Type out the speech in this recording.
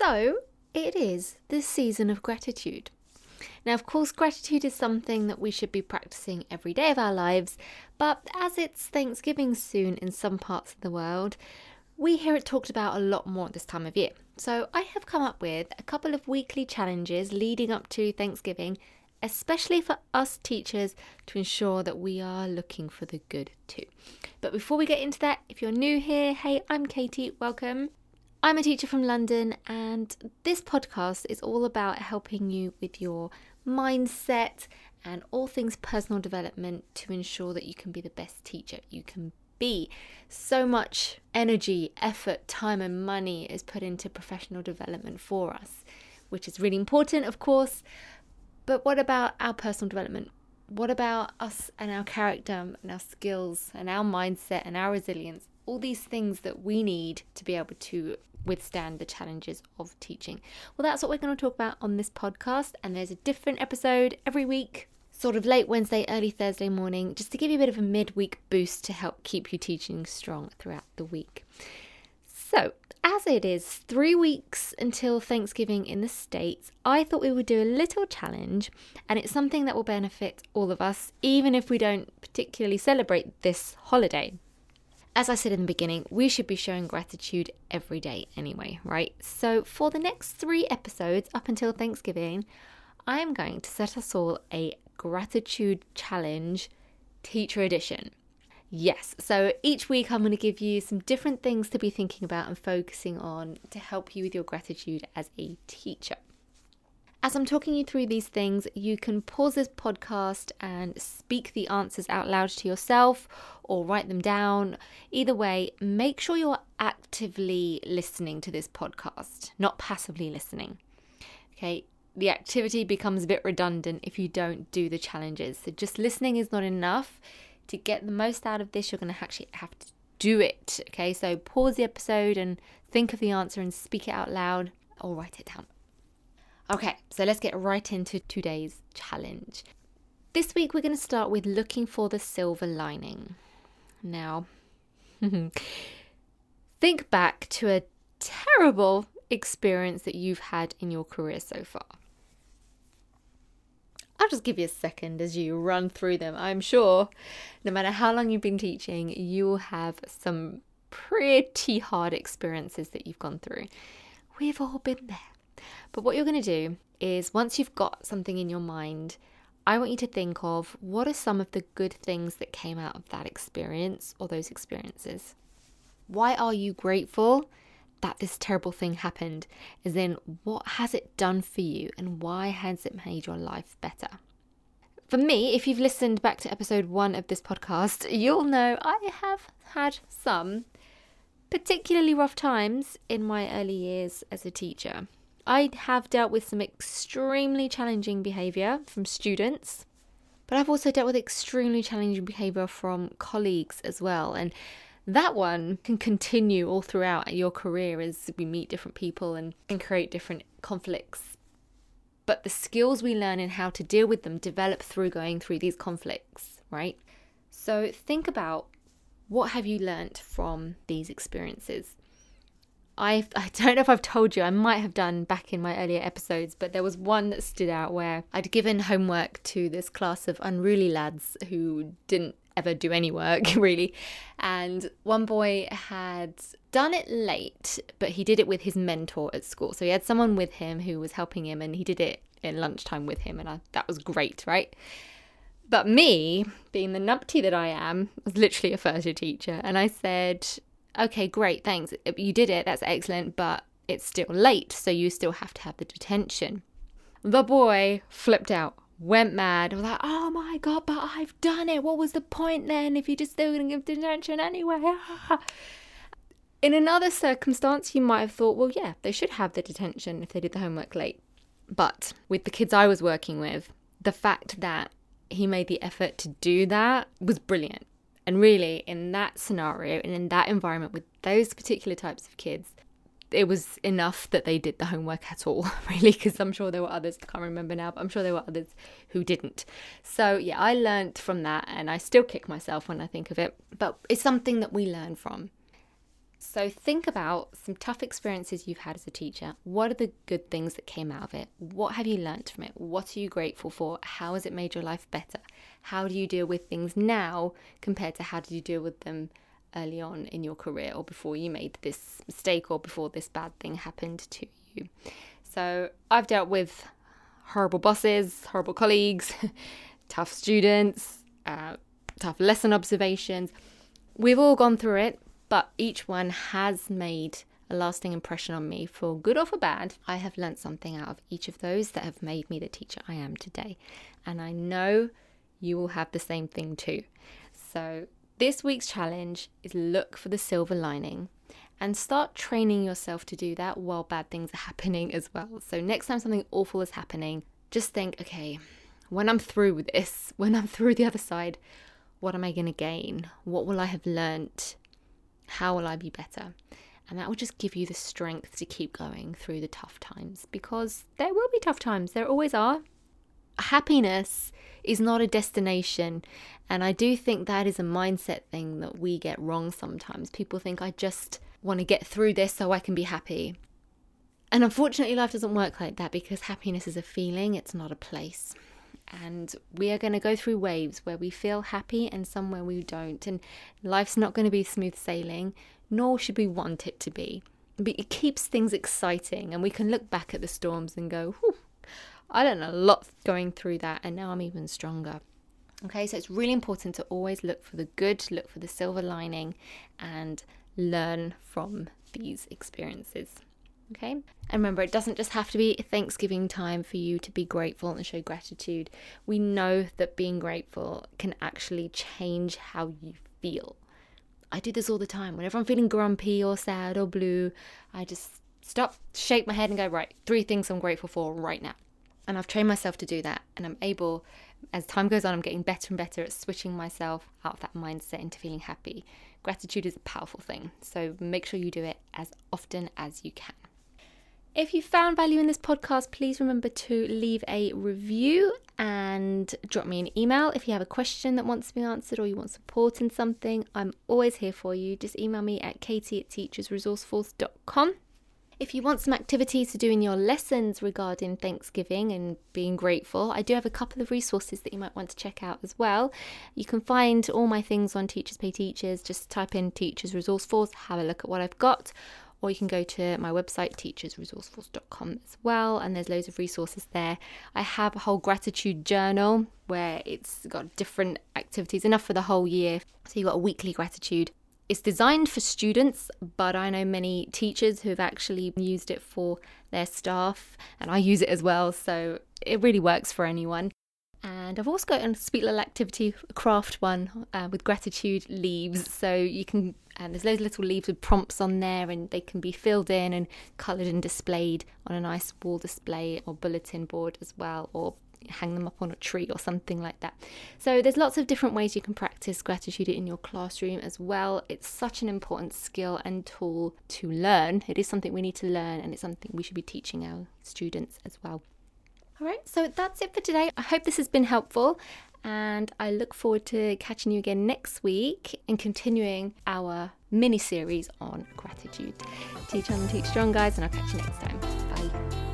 So, it is the season of gratitude. Now, of course, gratitude is something that we should be practicing every day of our lives, but as it's Thanksgiving soon in some parts of the world, we hear it talked about a lot more at this time of year. So, I have come up with a couple of weekly challenges leading up to Thanksgiving, especially for us teachers to ensure that we are looking for the good too. But before we get into that, if you're new here, hey, I'm Katie, welcome. I'm a teacher from London, and this podcast is all about helping you with your mindset and all things personal development to ensure that you can be the best teacher you can be. So much energy, effort, time, and money is put into professional development for us, which is really important, of course. But what about our personal development? What about us and our character and our skills and our mindset and our resilience? All these things that we need to be able to withstand the challenges of teaching. Well, that's what we're going to talk about on this podcast, and there's a different episode every week, sort of late Wednesday, early Thursday morning, just to give you a bit of a midweek boost to help keep you teaching strong throughout the week. So, as it is three weeks until Thanksgiving in the States, I thought we would do a little challenge, and it's something that will benefit all of us, even if we don't particularly celebrate this holiday as I said in the beginning, we should be showing gratitude every day anyway, right? So, for the next three episodes up until Thanksgiving, I am going to set us all a gratitude challenge teacher edition. Yes, so each week I'm going to give you some different things to be thinking about and focusing on to help you with your gratitude as a teacher. As I'm talking you through these things, you can pause this podcast and speak the answers out loud to yourself or write them down. Either way, make sure you're actively listening to this podcast, not passively listening. Okay, the activity becomes a bit redundant if you don't do the challenges. So just listening is not enough. To get the most out of this, you're going to actually have to do it. Okay, so pause the episode and think of the answer and speak it out loud or write it down. Okay, so let's get right into today's challenge. This week, we're going to start with looking for the silver lining. Now, think back to a terrible experience that you've had in your career so far. I'll just give you a second as you run through them. I'm sure no matter how long you've been teaching, you'll have some pretty hard experiences that you've gone through. We've all been there. But what you're going to do is once you've got something in your mind, I want you to think of what are some of the good things that came out of that experience or those experiences. Why are you grateful that this terrible thing happened? Is in, what has it done for you and why has it made your life better? For me, if you've listened back to episode one of this podcast, you'll know I have had some particularly rough times in my early years as a teacher. I have dealt with some extremely challenging behaviour from students, but I've also dealt with extremely challenging behaviour from colleagues as well. And that one can continue all throughout your career as we meet different people and, and create different conflicts. But the skills we learn and how to deal with them develop through going through these conflicts, right? So think about what have you learnt from these experiences? I I don't know if I've told you, I might have done back in my earlier episodes, but there was one that stood out where I'd given homework to this class of unruly lads who didn't ever do any work really. And one boy had done it late, but he did it with his mentor at school. So he had someone with him who was helping him and he did it in lunchtime with him and I, that was great, right? But me, being the numpty that I am, was literally a first year teacher and I said, okay, great, thanks. You did it, that's excellent, but it's still late, so you still have to have the detention. The boy flipped out, went mad, was like, oh my god, but I've done it. What was the point then if you're just still going to give detention anyway? In another circumstance, you might have thought, well, yeah, they should have the detention if they did the homework late. But with the kids I was working with, the fact that he made the effort to do that was brilliant. And really, in that scenario and in that environment with those particular types of kids, it was enough that they did the homework at all, really, because I'm sure there were others, I can't remember now, but I'm sure there were others who didn't. So, yeah, I learned from that and I still kick myself when I think of it, but it's something that we learn from. So think about some tough experiences you've had as a teacher. What are the good things that came out of it? What have you learnt from it? What are you grateful for? How has it made your life better? How do you deal with things now compared to how did you deal with them early on in your career or before you made this mistake or before this bad thing happened to you? So I've dealt with horrible bosses, horrible colleagues, tough students, uh, tough lesson observations. We've all gone through it, but each one has made a lasting impression on me for good or for bad. I have learnt something out of each of those that have made me the teacher I am today. And I know you will have the same thing too. So, this week's challenge is look for the silver lining and start training yourself to do that while bad things are happening as well. So, next time something awful is happening, just think okay, when I'm through with this, when I'm through the other side, what am I going to gain? What will I have learnt? How will I be better? And that will just give you the strength to keep going through the tough times because there will be tough times. There always are. Happiness is not a destination. And I do think that is a mindset thing that we get wrong sometimes. People think, I just want to get through this so I can be happy. And unfortunately, life doesn't work like that because happiness is a feeling, it's not a place and we are going to go through waves where we feel happy and some where we don't. And life's not going to be smooth sailing, nor should we want it to be. But it keeps things exciting, and we can look back at the storms and go, I learned a lot going through that, and now I'm even stronger. Okay, so it's really important to always look for the good, look for the silver lining, and learn from these experiences. Okay. And remember, it doesn't just have to be Thanksgiving time for you to be grateful and show gratitude. We know that being grateful can actually change how you feel. I do this all the time. Whenever I'm feeling grumpy or sad or blue, I just stop, shake my head, and go, right, three things I'm grateful for right now. And I've trained myself to do that. And I'm able, as time goes on, I'm getting better and better at switching myself out of that mindset into feeling happy. Gratitude is a powerful thing. So make sure you do it as often as you can. If you found value in this podcast, please remember to leave a review and drop me an email. If you have a question that wants to be answered or you want support in something, I'm always here for you. Just email me at katie at teachersresourceforce.com. If you want some activities to do in your lessons regarding Thanksgiving and being grateful, I do have a couple of resources that you might want to check out as well. You can find all my things on Teachers Pay Teachers. Just type in Teachers Resource Force, have a look at what I've got or you can go to my website teachersresourceforce.com as well and there's loads of resources there. I have a whole gratitude journal where it's got different activities enough for the whole year. So you've got a weekly gratitude. It's designed for students, but I know many teachers who have actually used it for their staff, and I use it as well, so it really works for anyone. And I've also got a sweet little activity, craft one uh, with gratitude leaves. So you can, and there's loads of little leaves with prompts on there, and they can be filled in and coloured and displayed on a nice wall display or bulletin board as well, or hang them up on a tree or something like that. So there's lots of different ways you can practice gratitude in your classroom as well. It's such an important skill and tool to learn. It is something we need to learn, and it's something we should be teaching our students as well. All right, so that's it for today. I hope this has been helpful, and I look forward to catching you again next week and continuing our mini series on gratitude. Teach on and teach strong, guys, and I'll catch you next time. Bye.